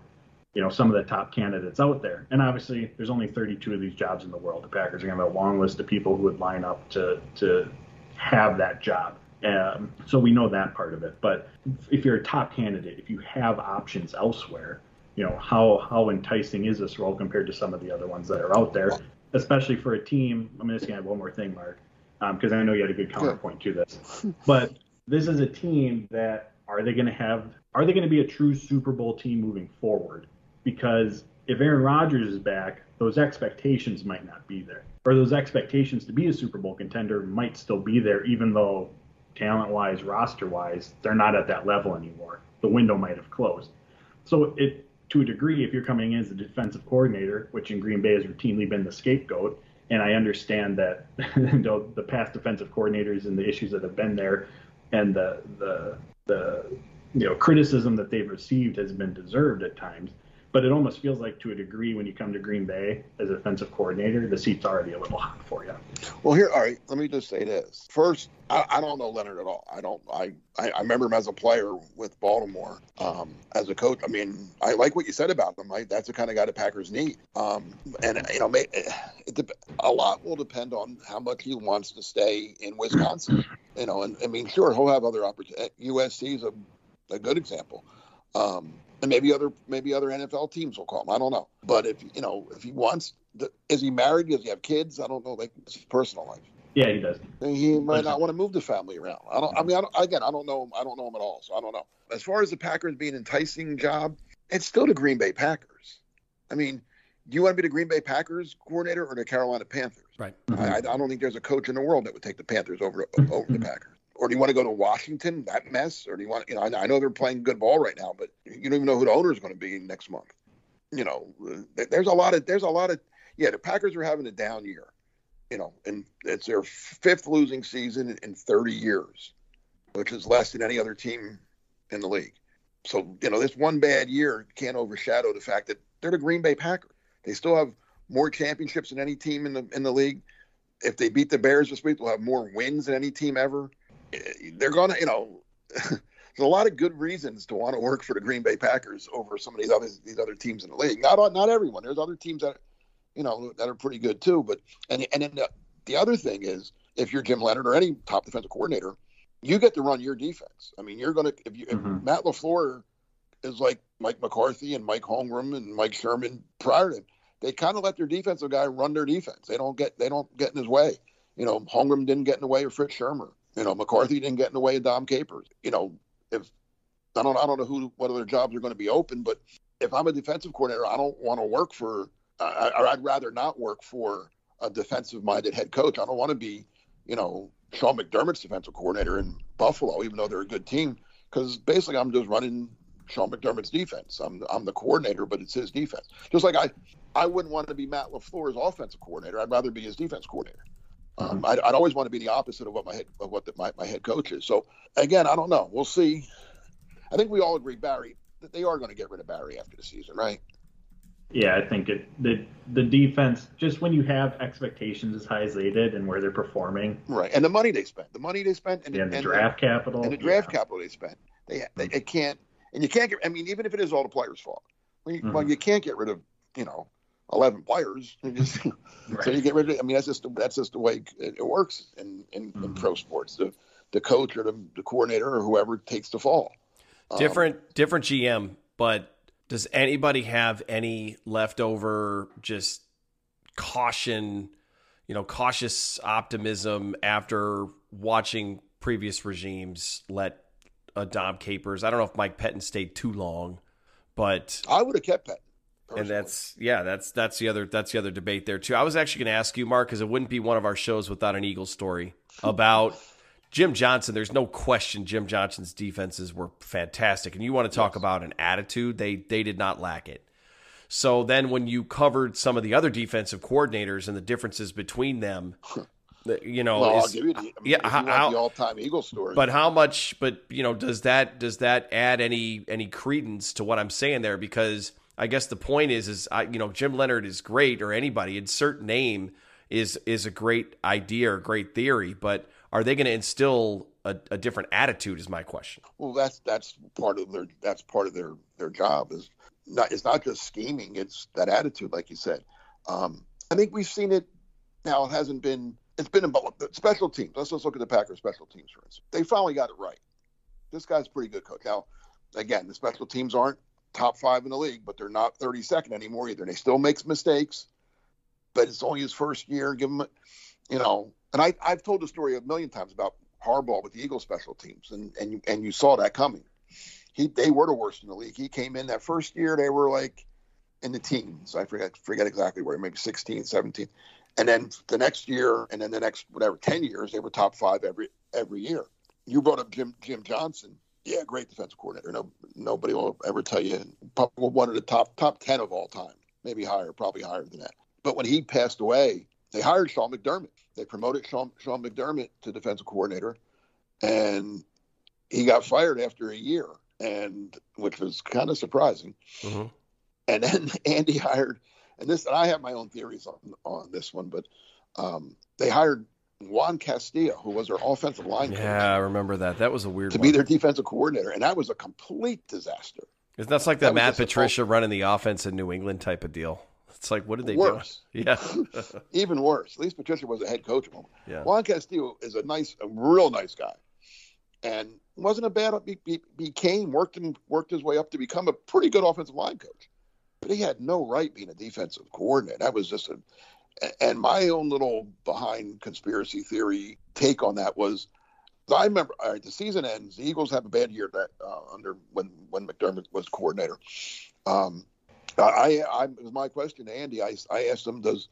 you know some of the top candidates out there. And obviously, there's only 32 of these jobs in the world. The Packers are going to have a long list of people who would line up to to have that job. Um, so we know that part of it. But if you're a top candidate, if you have options elsewhere, you know how how enticing is this role compared to some of the other ones that are out there especially for a team. I'm just gonna add one more thing, Mark, because um, I know you had a good counterpoint to this. But this is a team that are they going to have? Are they going to be a true Super Bowl team moving forward? Because if Aaron Rodgers is back, those expectations might not be there, or those expectations to be a Super Bowl contender might still be there, even though talent-wise, roster-wise, they're not at that level anymore. The window might have closed. So it to a degree, if you're coming in as a defensive coordinator, which in Green Bay has routinely been the scapegoat, and I understand that (laughs) you know, the past defensive coordinators and the issues that have been there, and the the the you know criticism that they've received has been deserved at times. But it almost feels like, to a degree, when you come to Green Bay as a defensive coordinator, the seat's already a little hot for you. Well, here, all right. Let me just say this. First, I, I don't know Leonhard at all. I don't. I, I, I remember him as a player with Baltimore. Um, as a coach, I mean, I like what you said about him. I, that's the kind of guy the Packers need. Um, and you know, it, it, a lot will depend on how much he wants to stay in Wisconsin. You know, and I mean, sure, he'll have other opportunities. USC is a, a good example. Um, and maybe other maybe other NFL teams will call him. I don't know. But if you know if he wants, the, is he married? Does he have kids? I don't know. Like his personal life. Yeah, he does. He might not want to move the family around. I don't. I mean, I don't, again, I don't know him. I don't know him at all, so I don't know. As far as the Packers being an enticing job, it's still the Green Bay Packers. I mean, do you want to be the Green Bay Packers coordinator or the Carolina Panthers? Right. Mm-hmm. I, I, don't think there's a coach in the world that would take the Panthers over over the (clears throat) Packers or do you want to go to Washington, that mess, or do you want, you know, I, I know they're playing good ball right now, but you don't even know who the owner is going to be next month. You know, there's a lot of, there's a lot of, yeah, the Packers are having a down year, you know, and it's their fifth losing season in 30 years, which is less than any other team in the league. So, you know, this one bad year can't overshadow the fact that they're the Green Bay Packers. They still have more championships than any team in the in the league. If they beat the Bears this week, they'll have more wins than any team ever they're going to, you know, (laughs) there's a lot of good reasons to want to work for the Green Bay Packers over some of these other these other teams in the league. Not not everyone. There's other teams that, you know, that are pretty good too. But and and then the, the other thing is, if you're Jim Leonhard or any top defensive coordinator, you get to run your defense. I mean, you're going to if you mm-hmm. if Matt LaFleur is like Mike McCarthy and Mike Holmgren and Mike Sherman prior to him, they kind of let their defensive guy run their defense. They don't get they don't get in his way. You know, Holmgren didn't get in the way of Fritz Shurmur. You know, McCarthy didn't get in the way of Dom Capers. You know, if I don't, I don't know who, what other jobs are going to be open, but if I'm a defensive coordinator, I don't want to work for, or I'd rather not work for a defensive-minded head coach. I don't want to be, you know, Sean McDermott's defensive coordinator in Buffalo, even though they're a good team, because basically I'm just running Sean McDermott's defense. I'm I'm the coordinator, but it's his defense. Just like I, I wouldn't want to be Matt LaFleur's offensive coordinator. I'd rather be his defense coordinator. Um, I'd, I'd, always want to be the opposite of what my head of what the, my, my head coach is. So again, I don't know. We'll see. I think we all agree, Barry, that they are going to get rid of Barry after the season, right? Yeah, I think it the the defense just when you have expectations as high as they did and where they're performing, right, and the money they spent, the money they spent, and, yeah, and the and draft the, capital, and the draft yeah. capital they spent, they, they it can't, and you can't get. I mean, even if it is all the players' fault, well, you, mm-hmm. well, you can't get rid of you know 11 players. (laughs) Just, (laughs) right. So you get rid of. I mean, that's just that's just the way it, it works in in, mm-hmm. in, pro sports. The the coach or the, the coordinator or whoever takes the fall. Different um, different GM, but does anybody have any leftover just caution? You know, cautious optimism after watching previous regimes let Dom Capers. I don't know if Mike Pettine stayed too long, but I would have kept Pettine. Personally. And that's yeah, that's that's the other that's the other debate there too. I was actually going to ask you, Mark, because it wouldn't be one of our shows without an Eagle story about Jim Johnson. There's no question Jim Johnson's defenses were fantastic, and you want to talk yes. about an attitude? They they did not lack it. So then, when you covered some of the other defensive coordinators and the differences between them, (laughs) you know, well, is, I'll give you the, I mean, yeah, how, the all-time Eagles story. But how much? But you know, does that does that add any any credence to what I'm saying there? Because I guess the point is, is I, you know, Jim Leonhard is great, or anybody, insert name is is a great idea or great theory, but are they going to instill a, a, different attitude? Is my question. Well, that's that's part of their that's part of their their job is not it's not just scheming; it's that attitude, like you said. Um, I think we've seen it now. It hasn't been it's been about special teams. Let's just look at the Packers special teams, for instance. They finally got it right. This guy's pretty good coach. Now, again, the special teams aren't top five in the league, but they're not 32nd anymore either. And he still makes mistakes, but it's only his first year. Give him, you know, and I, I've told the story a million times about Harbaugh with the Eagles special teams, and and you, and you saw that coming. He they were the worst in the league. He came in that first year, they were like in the teens. I forget forget exactly where, maybe 16, 17. And then the next year, and then the next whatever ten years, they were top five every every year. You brought up Jim Jim Johnson. Yeah, great defensive coordinator. No, nobody will ever tell you Probably one of the top top ten of all time, maybe higher, probably higher than that. But when he passed away, they hired Sean McDermott. They promoted Sean, Sean McDermott to defensive coordinator, and he got fired after a year, and which was kind of surprising. Mm-hmm. And then (laughs) Andy hired and this and I have my own theories on on this one, but um, they hired Juan Castillo, who was their offensive line coach. Yeah, I remember that. That was a weird to one. be their defensive coordinator, and that was a complete disaster. Is that's like that, that Matt Patricia running the offense in New England type of deal? It's like, what did they worse. do? (laughs) Yeah, (laughs) even worse. At least Patricia was a head coach. Yeah. Juan Castillo is a nice, a real nice guy, and wasn't a bad. He, he became worked and worked his way up to become a pretty good offensive line coach but he had no right being a defensive coordinator. That was just a, and my own little behind conspiracy theory take on that was, I remember, all right, the season ends. The Eagles have a bad year that uh, under when when McDermott was coordinator. Um, I, I, was my question to Andy. I, I asked him, does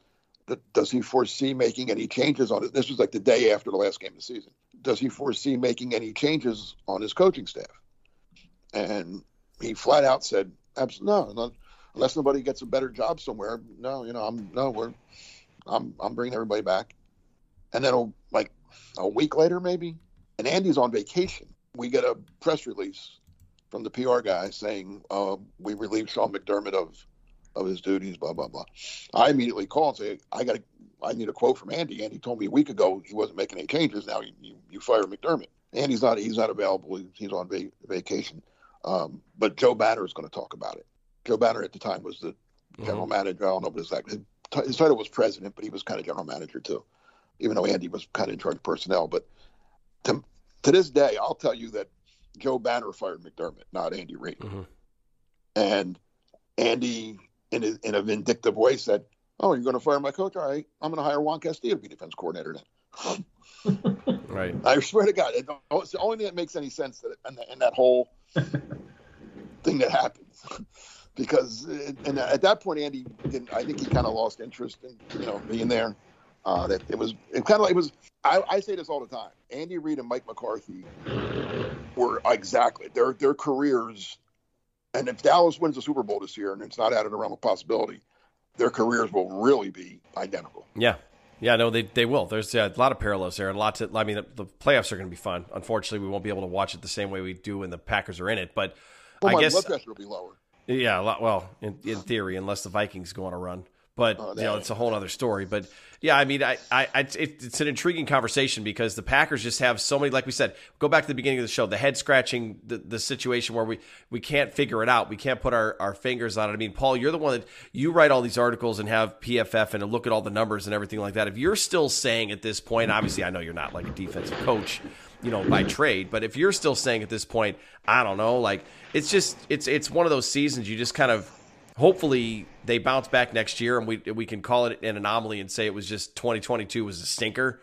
does he foresee making any changes on it? This was like the day after the last game of the season. Does he foresee making any changes on his coaching staff? And he flat out said, "Absolutely no, unless somebody gets a better job somewhere. No, you know, I'm no, we're, I'm, I'm bringing everybody back. And then like a week later, maybe, and Andy's on vacation. We get a press release from the PR guy saying uh, we relieved Sean McDermott of of his duties. Blah blah blah. I immediately call and say I got I need a quote from Andy. Andy told me a week ago he wasn't making any changes. Now you, you, you fire McDermott. Andy's not he's not available. He's on va- vacation. Um, but Joe Banner is going to talk about it. Joe Banner at the time was the general mm-hmm. manager. I don't know what his his title was president, but he was kind of general manager too, even though Andy was kind of in charge of personnel. But to, to this day, I'll tell you that Joe Banner fired McDermott, not Andy Reid. Mm-hmm. And Andy, in a, in a vindictive way, said, "Oh, you're going to fire my coach? All right, I'm going to hire Juan Castillo to be defense coordinator then." (laughs) right. I swear to God, it's the only thing that makes any sense that in, in that whole thing that happens (laughs) because and at that point Andy didn't. I think he kind of lost interest in you know being there. Uh, that it was it kind of like it was. I, I say this all the time. Andy Reid and Mike McCarthy were exactly their their careers. And if Dallas wins the Super Bowl this year, and it's not out of the realm of possibility, their careers will really be identical. Yeah, yeah, no, they they will. There's a lot of parallels there, and lots of. I mean, the, the playoffs are going to be fun. Unfortunately, we won't be able to watch it the same way we do when the Packers are in it. But well, I guess blood pressure will be lower. Yeah, a lot. Well, in, in theory, unless the Vikings go on a run, but oh, you know it's a whole other story. But yeah, I mean, I, I, it, it's an intriguing conversation because the Packers just have so many. Like we said, go back to the beginning of the show, the head scratching, the, the situation where we we can't figure it out. We can't put our, our fingers on it. I mean, Paul, you're the one that you write all these articles and have PFF and look at all the numbers and everything like that. If you're still saying at this point, obviously, I know you're not like a defensive coach you know, by trade. But if you're still saying at this point, I don't know, like it's just it's it's one of those seasons you just kind of hopefully they bounce back next year and we we can call it an anomaly and say it was just 2022 was a stinker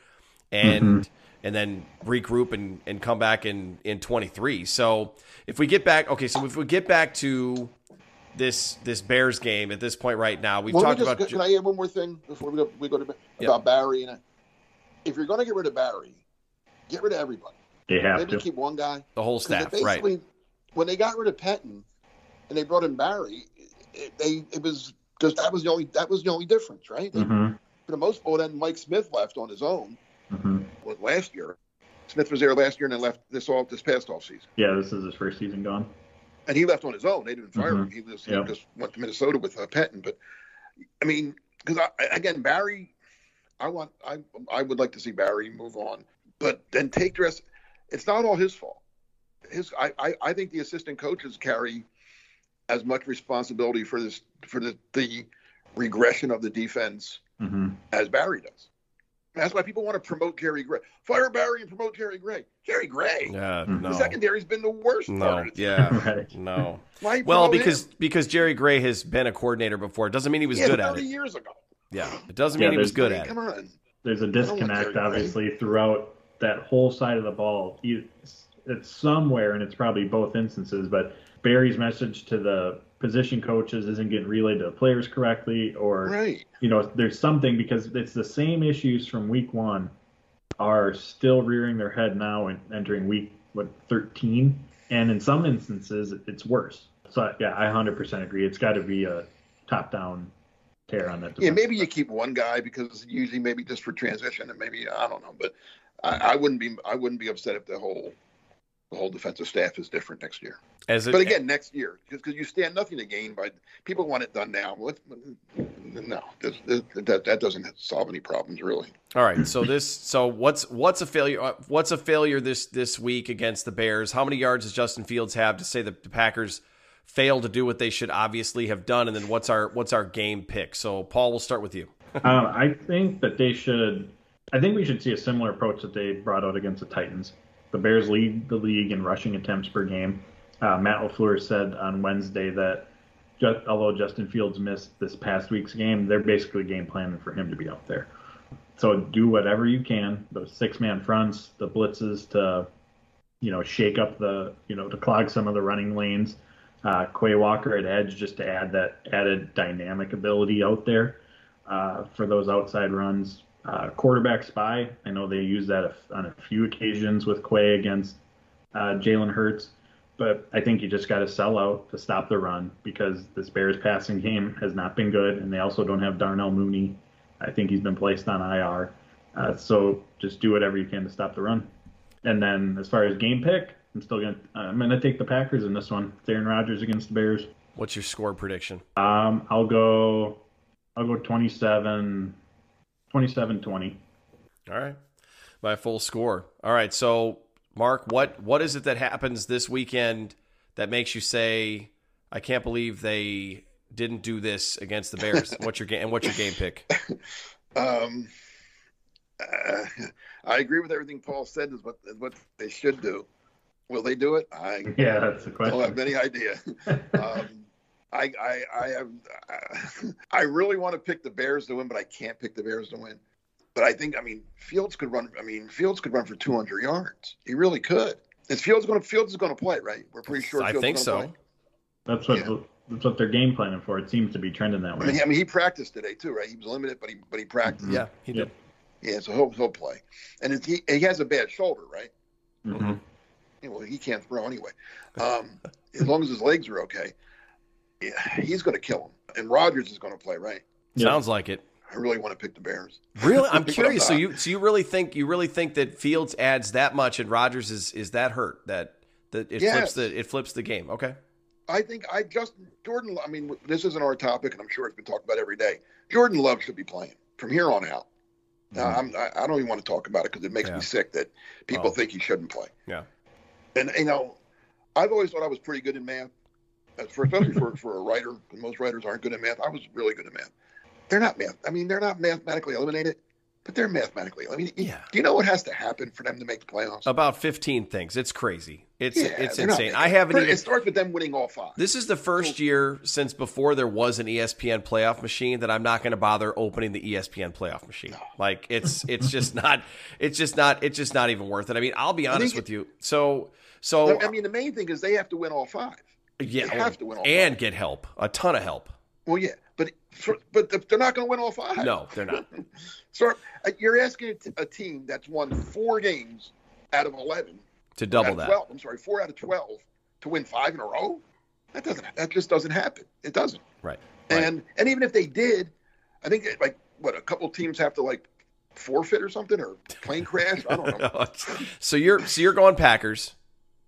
and mm-hmm. and then regroup and and come back in in 23. So if we get back okay, so if we get back to this this Bears game at this point right now. We've Well, talked me just, about Can I add one more thing before we go, we go to Yeah. about Barry? And if you're going to get rid of Barry, get rid of everybody. They have Maybe to. keep one guy. the whole staff, they right? basically, when they got rid of Pettine and they brought in Barry, it, they it was because that was the only that was the only difference, right? They- hmm For the most part, then Mike Smith left on his own hmm last year. Smith was there last year and then left this off this past off season. Yeah, this is his first season gone. and he left on his own. They didn't fire Mhm. him. He just, Yep. he just went to Minnesota with uh, Pettine. But I mean, because I, again, Barry, I want, I, I would like to see Barry move on, but then take the rest. It's not all his fault. His, I, I, I think the assistant coaches carry as much responsibility for this, for the, the regression of the defense hmm as Barry does. That's why people want to promote Jerry Gray. Fire Barry and promote Jerry Gray. Jerry Gray. Yeah, no, The secondary's been the worst no, part of yeah, (laughs) Right. no. Why Well, promote him? because because Jerry Gray has been a coordinator before. It doesn't mean he was yeah, good at 30 it. years ago. Yeah, it doesn't Yeah, mean he was good at it. Come on. There's a disconnect, obviously, throughout that whole side of the ball. It's somewhere, and it's probably both instances, but Barry's message to the position coaches isn't getting relayed to the players correctly, or Right. you know, there's something because it's the same issues from week one are still rearing their head now and entering week what 13, and in some instances it's worse. So yeah, I 100% agree. It's got to be a top-down tear on that. Yeah, maybe you keep one guy because usually maybe just for transition and maybe I don't know, but I, I wouldn't be I wouldn't be upset if the whole the whole defensive staff is different next year. As it, But again, next year because you stand nothing to gain by people want it done now. What? No, this, this, that that doesn't solve any problems really. all right. So this, so what's what's a failure? uh, What's a failure this this week against the Bears? How many yards does Justin Fields have to say that the Packers failed to do what they should obviously have done? And then what's our what's our game pick? So Paul, we'll start with you. Um, I think that they should. I think we should see a similar approach that they brought out against the Titans. The Bears lead the league in rushing attempts per game. Uh, Matt LaFleur said on Wednesday that just, although Justin Fields missed this past week's game, they're basically game planning for him to be out there. So do whatever you can. Those six-man fronts, the blitzes to, you know, shake up the, you know, to clog some of the running lanes. Uh, Quay Walker at edge just to add that added dynamic ability out there uh, for those outside runs. Uh, quarterback spy, I know they use that on a few occasions with Quay against uh, Jalen Hurts, but I think you just got to sell out to stop the run because this Bears passing game has not been good, and they also don't have Darnell Mooney. I think he's been placed on IR. Uh, so just do whatever you can to stop the run. And then as far as game pick, I'm still gonna I'm gonna take the Packers in this one. It's Aaron Rodgers against the Bears. What's your score prediction? Um, I'll go. I'll go 27, 27 20. All right. My full score. All right. So, Mark, what what is it that happens this weekend that makes you say, "I can't believe they didn't do this against the Bears"? (laughs) what's your game? And what's your game pick? (laughs) Um, uh, I agree with everything Paul said. Is what is what they should do. Will they do it? I Yeah, that's the question. don't have any idea. (laughs) um, I I I have (laughs) I really want to pick the Bears to win, but I can't pick the Bears to win. But I think I mean Fields could run. I mean Fields could run for 200 yards. He really could. Is Fields going to Fields is going to play right? We're pretty sure. I Fields think is so. play. That's what Yeah. that's what they're game planning for. It seems to be trending that I way. mean, I mean, he practiced today too, right? He was limited, but he but he practiced. Yeah, he did. Yep. Yeah, so he'll he'll play, and it's, he he has a bad shoulder, right? Mhm. Yeah, well, he can't throw anyway. Um, as long as his legs are okay, yeah, he's going to kill him. And Rodgers is going to play, right? Yeah. Sounds like it. I really want to pick the Bears. Really, (laughs) I'm But curious. So you so you really think you really think that Fields adds that much, and Rodgers is is that hurt that that it flips the it flips the game? Okay. I think I just Jordan. I mean, this isn't our topic, and I'm sure it's been talked about every day. Jordan Love should be playing from here on out. Now, mm-hmm. I'm, I, I don't even want to talk about it because it makes Yeah. me sick that people Oh. think he shouldn't play. Yeah. And you know, I've always thought I was pretty good in math, As Uh, for, especially for, for a writer, Most writers aren't good at math. I was really good at math. They're not math. I mean, they're not mathematically eliminated, but they're mathematically. I mean, Yeah. do you know what has to happen for them to make the playoffs? About 15 things. It's crazy. It's Yeah, it's insane. I haven't It even. starts with them winning all five. This is the first year since before there was an ESPN playoff machine that I'm not going to bother opening the ESPN playoff machine. Like it's (laughs) it's just not it's just not it's just not even worth it. I mean, I'll be honest with you. So so I mean, the main thing is they have to win all five. Yeah, They have to win and five. get help, a ton of help. Well, yeah, but but they're not going to win all five. No, they're not. (laughs) So uh, you're asking a team that's won four games out of eleven To double that. I'm sorry, four out of twelve to win five in a row. That doesn't. That just doesn't happen. It doesn't. Right. right. And and even if they did, I think like what a couple teams have to like forfeit or something or plane crash. I don't (laughs) know. so you're so you're going Packers.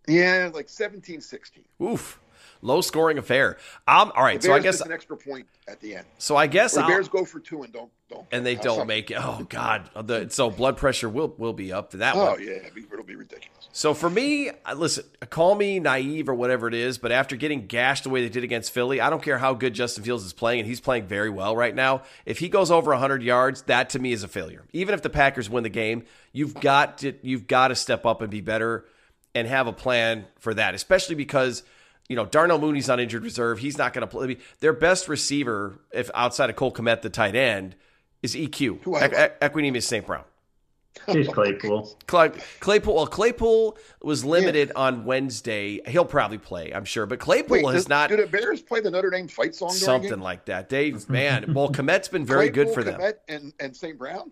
yeah, like 17, 16. Oof. Low scoring affair. Um, all right, so I guess an extra point at the end. so I guess the Bears go for two and don't don't. and they don't something. make it. Oh God, the, so blood pressure will will be up for that Oh one. yeah, it'll be, ridiculous. So for me, listen, call me naive or whatever it is, but after getting gashed the way they did against Philly, I don't care how good Justin Fields is playing, and he's playing very well right now. If he goes over 100 yards, that to me is a failure. Even if the Packers win the game, you've got to you've got to step up and be better and have a plan for that, especially because you know Darnell Mooney's on injured reserve. He's not going to play. I mean, their best receiver, if outside of Cole Kmet, the tight end, is EQ, Equ- Equanimeous St. Brown. Chase Claypool. Clay, Claypool. Well, Claypool was limited on Wednesday. He'll probably play, I'm sure. But Claypool Wait, has do, not do the Bears play the Notre Dame fight song? something like that. Dave, man, well, (laughs) Kmet's been very good for Claypool, them. Kmet, and and St. Brown.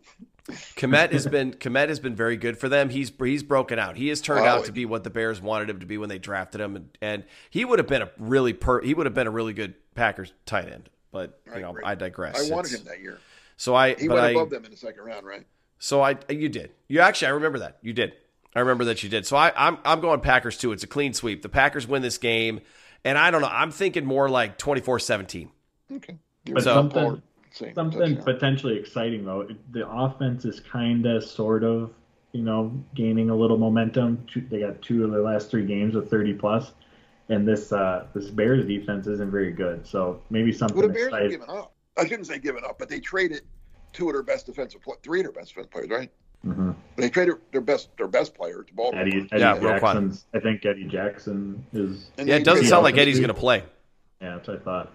Kmet has (laughs) been Kmet has been very good for them. He's he's broken out. He has turned Oh, out to be what the Bears wanted him to be when they drafted him, and, and he would have been a really per, he would have been a really good Packers tight end. But you know, right. I digress. I wanted It's- him that year. So I, He but went I, above them in the second round, right? So I you did. You actually I remember that. You did. I remember that you did. So I I'm I'm going Packers too. It's a clean sweep. The Packers win this game. And I don't know. I'm thinking more like 24-17. Okay. You're But So- something, same something touchdown. potentially exciting though. The offense is kind of, sort of, you know, gaining a little momentum. They got two of their last three games with 30 plus, and this uh, this Bears defense isn't very good. So maybe something Well, the Bears are exciting. giving up. I shouldn't say giving up, but they traded two of their best defensive, pl- three of their best defensive players, right? Mhm. They traded their best, their best player to Baltimore. Eddie, Eddie Yeah, Roquan. Jackson's. I think Eddie Jackson is. And Yeah, it doesn't sound like Eddie's going to play. Yeah, that's what I thought.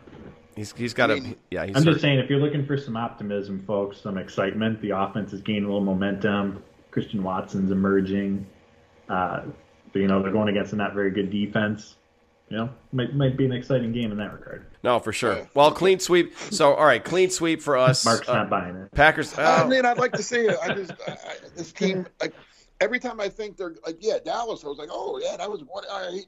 He's he's got I a mean, yeah, he's I'm hurt. just saying, if you're looking for some optimism, folks, some excitement, the offense is gaining a little momentum. Christian Watson's emerging. Uh, but, you know, they're going against a not very good defense. You know, might might be an exciting game in that regard. No, for sure. Well, clean sweep. So, all right, clean sweep for us. Mark's Uh, not buying it. Packers. I oh, mean, I'd like to see it. I just I, I, this team. Like every time I think they're like, yeah, Dallas. I was like, oh yeah, that was what I.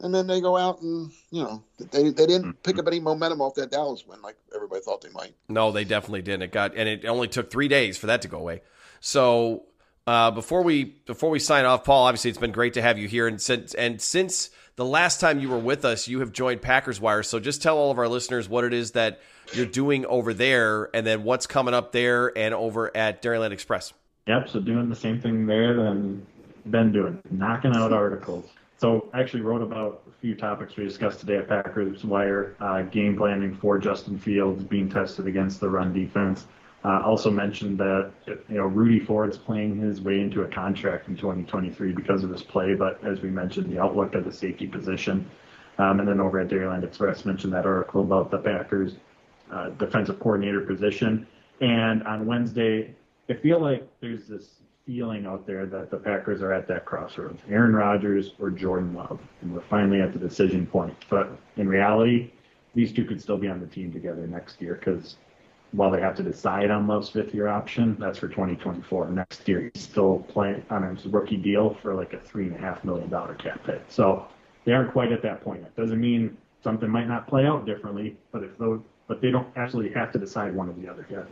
And then they go out and you know they they didn't pick up any momentum off that Dallas win like everybody thought they might. No, they definitely didn't. It got and it only took three days for that to go away. So uh, before we before we sign off, Paul, obviously it's been great to have you here, and since and since the last time you were with us, you have joined Packers Wire. So just tell all of our listeners what it is that you're doing over there, and then what's coming up there and over at Dairyland Express. Yep. So doing the same thing there than been doing, knocking out articles. So I actually wrote about a few topics we discussed today at Packers Wire. Uh, game planning for Justin Fields being tested against the run defense. Uh, also mentioned that you know Rudy Ford's playing his way into a contract in 2023 because of his play, but as we mentioned, the outlook of the safety position. Um, and then over at Dairyland Express mentioned that article about the Packers uh, defensive coordinator position. And on Wednesday, I feel like there's this feeling out there that the Packers are at that crossroads Aaron Rodgers or Jordan Love. And we're finally at the decision point. But in reality, these two could still be on the team together next year because while they have to decide on Love's fifth year option, that's for 2024. Next year, he's still playing on his rookie deal for like a $3.5 million cap hit. So they aren't quite at that point. It doesn't mean something might not play out differently, but if those, but they don't actually have to decide one or the other yet.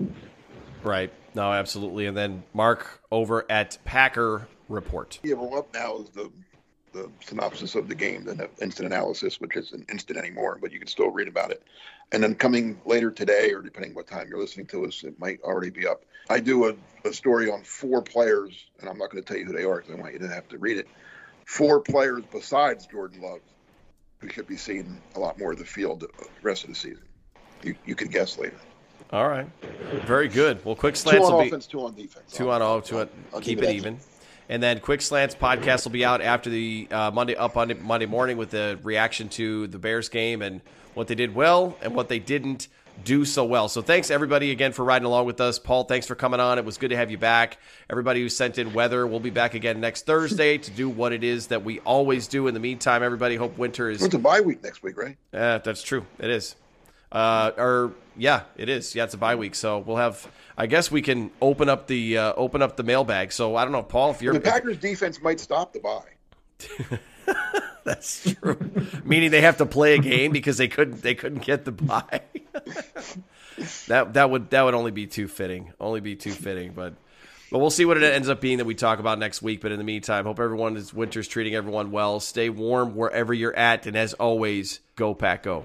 Right. No, absolutely. And then Mark over at Packer Report. Yeah, well, up now is the the synopsis of the game, than the instant analysis, which isn't instant anymore, but you can still read about it. And then coming later today, or depending what time you're listening to us, it might already be up. I do a, a story on four players, and I'm not going to tell you who they are because I want you to have to read it. Four players besides Jordan Love who should be seeing a lot more of the field the rest of the season. You, you can guess later. All right. Very good. Well, quick Two slants on will be offense, two on defense. two on all, two on, I'll keep give it that. And then Quick Slants podcast will be out after the uh, Monday up on Monday morning with the reaction to the Bears game and what they did well and what they didn't do so well. So thanks everybody again for riding along with us. Paul, thanks for coming on. It was good to have you back. Everybody who sent in weather, we'll be back again next Thursday to do what it is that we always do. In the meantime, everybody hope winter is. It's a bye week next week, right? Uh, that's true. It is. Uh, or yeah, it is. Yeah, it's a bye week, so we'll have. I guess we can open up the uh, open up the mailbag. So I don't know, Paul, if you're the Packers defense might stop the bye. (laughs) That's true. Meaning they have to play a game because they couldn't they couldn't get the bye. (laughs) that that would that would only be too fitting. Only be too fitting, but but we'll see what it ends up being that we talk about next week. But in the meantime, hope everyone is winter's treating everyone well. Stay warm wherever you're at, and as always, go pack go.